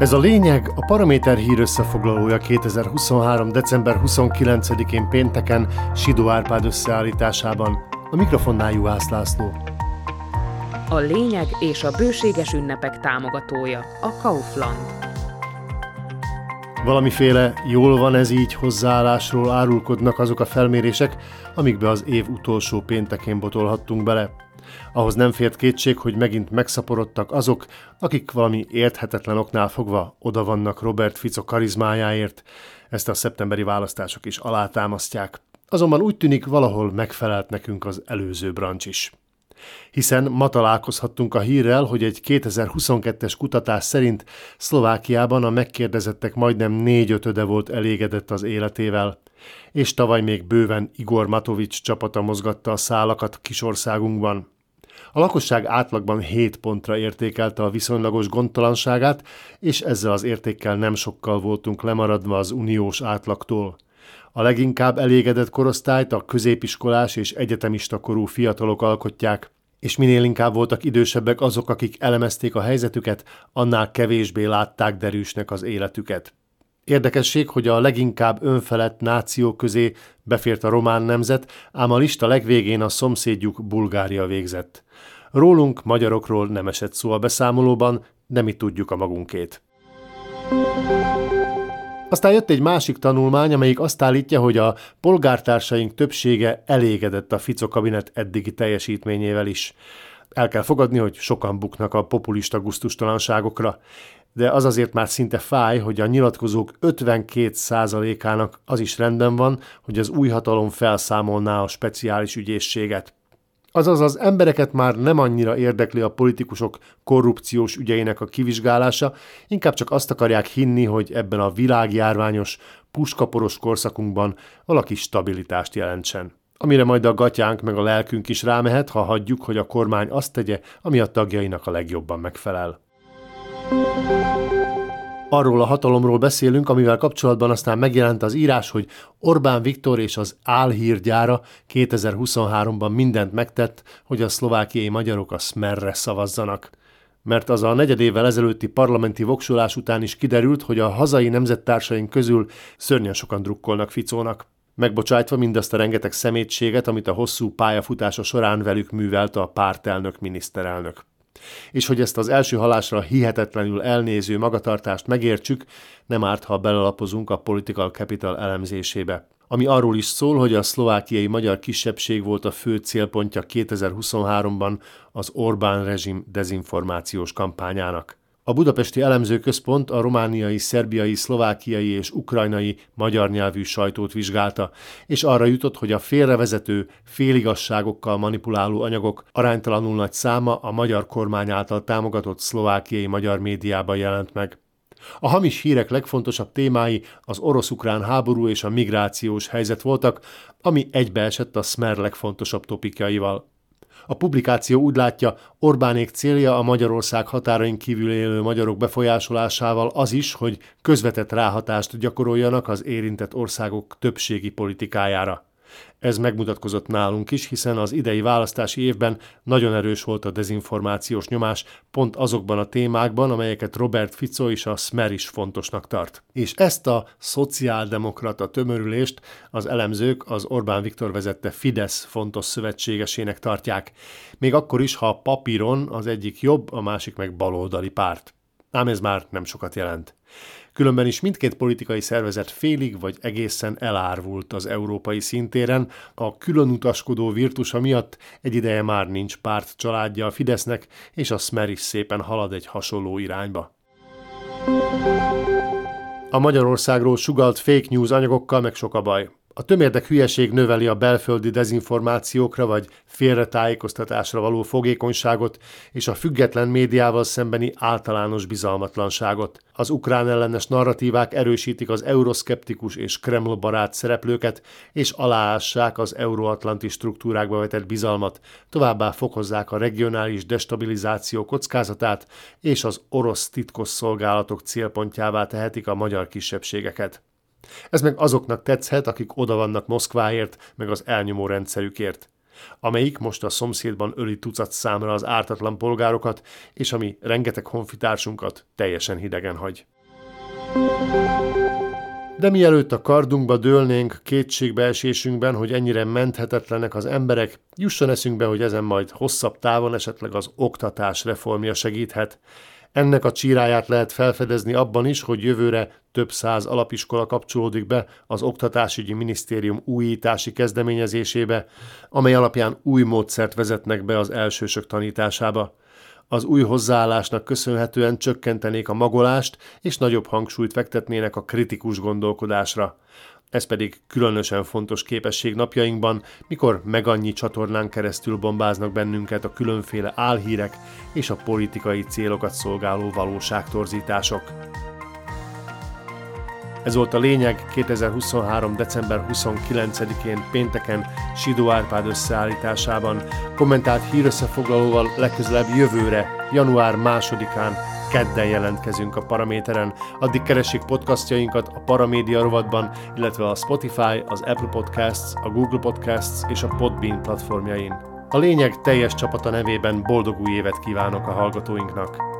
Ez a lényeg a Paraméter hír összefoglalója 2023. december 29-én pénteken Sidó Árpád összeállításában. A mikrofonnál Juhász László. A lényeg és a bőséges ünnepek támogatója a Kaufland. Valamiféle jól van ez így hozzáállásról árulkodnak azok a felmérések, amikbe az év utolsó péntekén botolhattunk bele. Ahhoz nem fért kétség, hogy megint megszaporodtak azok, akik valami érthetetlen oknál fogva oda vannak Robert Fico karizmájáért. Ezt a szeptemberi választások is alátámasztják. Azonban úgy tűnik, valahol megfelelt nekünk az előző brancs is. Hiszen ma találkozhattunk a hírrel, hogy egy 2022-es kutatás szerint Szlovákiában a megkérdezettek majdnem négyötöde volt elégedett az életével, és tavaly még bőven Igor Matovics csapata mozgatta a szálakat kisországunkban. A lakosság átlagban 7 pontra értékelte a viszonylagos gondtalanságát, és ezzel az értékkel nem sokkal voltunk lemaradva az uniós átlagtól. A leginkább elégedett korosztályt a középiskolás és egyetemista korú fiatalok alkotják, és minél inkább voltak idősebbek azok, akik elemezték a helyzetüket, annál kevésbé látták derűsnek az életüket. Érdekesség, hogy a leginkább önfelett náció közé befért a román nemzet, ám a lista legvégén a szomszédjuk Bulgária végzett. Rólunk, magyarokról nem esett szó a beszámolóban, de mi tudjuk a magunkét. Aztán jött egy másik tanulmány, amelyik azt állítja, hogy a polgártársaink többsége elégedett a Fico kabinet eddigi teljesítményével is. El kell fogadni, hogy sokan buknak a populista guztustalanságokra, de az azért már szinte fáj, hogy a nyilatkozók 52%-ának az is rendben van, hogy az új hatalom felszámolná a speciális ügyészséget. Azaz az embereket már nem annyira érdekli a politikusok korrupciós ügyeinek a kivizsgálása, inkább csak azt akarják hinni, hogy ebben a világjárványos, puskaporos korszakunkban valaki stabilitást jelentsen. Amire majd a gatyánk meg a lelkünk is rámehet, ha hagyjuk, hogy a kormány azt tegye, ami a tagjainak a legjobban megfelel. Arról a hatalomról beszélünk, amivel kapcsolatban aztán megjelent az írás, hogy Orbán Viktor és az álhírgyára 2023-ban mindent megtett, hogy a szlovákiai magyarok a Smerre szavazzanak. Mert az a negyedévvel ezelőtti parlamenti voksolás után is kiderült, hogy a hazai nemzettársaink közül szörnyen sokan drukkolnak Ficónak. Megbocsájtva mindazt a rengeteg szemétséget, amit a hosszú pályafutása során velük művelt a pártelnök miniszterelnök. És hogy ezt az első halásra hihetetlenül elnéző magatartást megértsük, nem árt, ha belelapozunk a Political Capital elemzésébe ami arról is szól, hogy a szlovákiai magyar kisebbség volt a fő célpontja 2023-ban az Orbán rezsim dezinformációs kampányának. A Budapesti Elemzőközpont a romániai, szerbiai, szlovákiai és ukrajnai magyar nyelvű sajtót vizsgálta, és arra jutott, hogy a félrevezető, féligasságokkal manipuláló anyagok aránytalanul nagy száma a magyar kormány által támogatott szlovákiai magyar médiában jelent meg. A hamis hírek legfontosabb témái az orosz-ukrán háború és a migrációs helyzet voltak, ami egybeesett a Smer legfontosabb topikjaival. A publikáció úgy látja, Orbánék célja a Magyarország határain kívül élő magyarok befolyásolásával az is, hogy közvetett ráhatást gyakoroljanak az érintett országok többségi politikájára. Ez megmutatkozott nálunk is, hiszen az idei választási évben nagyon erős volt a dezinformációs nyomás pont azokban a témákban, amelyeket Robert Fico és a Smer is fontosnak tart. És ezt a szociáldemokrata tömörülést az elemzők az Orbán Viktor vezette Fidesz fontos szövetségesének tartják, még akkor is, ha papíron az egyik jobb, a másik meg baloldali párt. Ám ez már nem sokat jelent. Különben is mindkét politikai szervezet félig vagy egészen elárvult az európai szintéren, a különutaskodó virtusa miatt egy ideje már nincs párt családja a Fidesznek, és a Smer is szépen halad egy hasonló irányba. A Magyarországról sugalt fake news anyagokkal meg sok a baj. A tömérdek hülyeség növeli a belföldi dezinformációkra vagy félretájékoztatásra való fogékonyságot és a független médiával szembeni általános bizalmatlanságot. Az ukrán ellenes narratívák erősítik az euroszkeptikus és Kreml barát szereplőket, és aláássák az euróatlanti struktúrákba vetett bizalmat, továbbá fokozzák a regionális destabilizáció kockázatát, és az orosz titkosszolgálatok célpontjává tehetik a magyar kisebbségeket. Ez meg azoknak tetszhet, akik oda vannak Moszkváért, meg az elnyomó rendszerükért. amelyik most a szomszédban öli tucat számra az ártatlan polgárokat, és ami rengeteg honfitársunkat teljesen hidegen hagy. De mielőtt a kardunkba dőlnénk kétségbeesésünkben, hogy ennyire menthetetlenek az emberek, jusson eszünkbe, hogy ezen majd hosszabb távon esetleg az oktatás reformja segíthet. Ennek a csíráját lehet felfedezni abban is, hogy jövőre több száz alapiskola kapcsolódik be az Oktatásügyi Minisztérium újítási kezdeményezésébe, amely alapján új módszert vezetnek be az elsősök tanításába. Az új hozzáállásnak köszönhetően csökkentenék a magolást, és nagyobb hangsúlyt fektetnének a kritikus gondolkodásra. Ez pedig különösen fontos képesség napjainkban, mikor meg annyi csatornán keresztül bombáznak bennünket a különféle álhírek és a politikai célokat szolgáló valóságtorzítások. Ez volt a lényeg 2023. december 29-én pénteken Sidó Árpád összeállításában. Kommentált hírösszefoglalóval legközelebb jövőre, január 2-án kedden jelentkezünk a Paraméteren. Addig keressék podcastjainkat a Paramédia rovatban, illetve a Spotify, az Apple Podcasts, a Google Podcasts és a Podbean platformjain. A lényeg teljes csapata nevében boldog új évet kívánok a hallgatóinknak!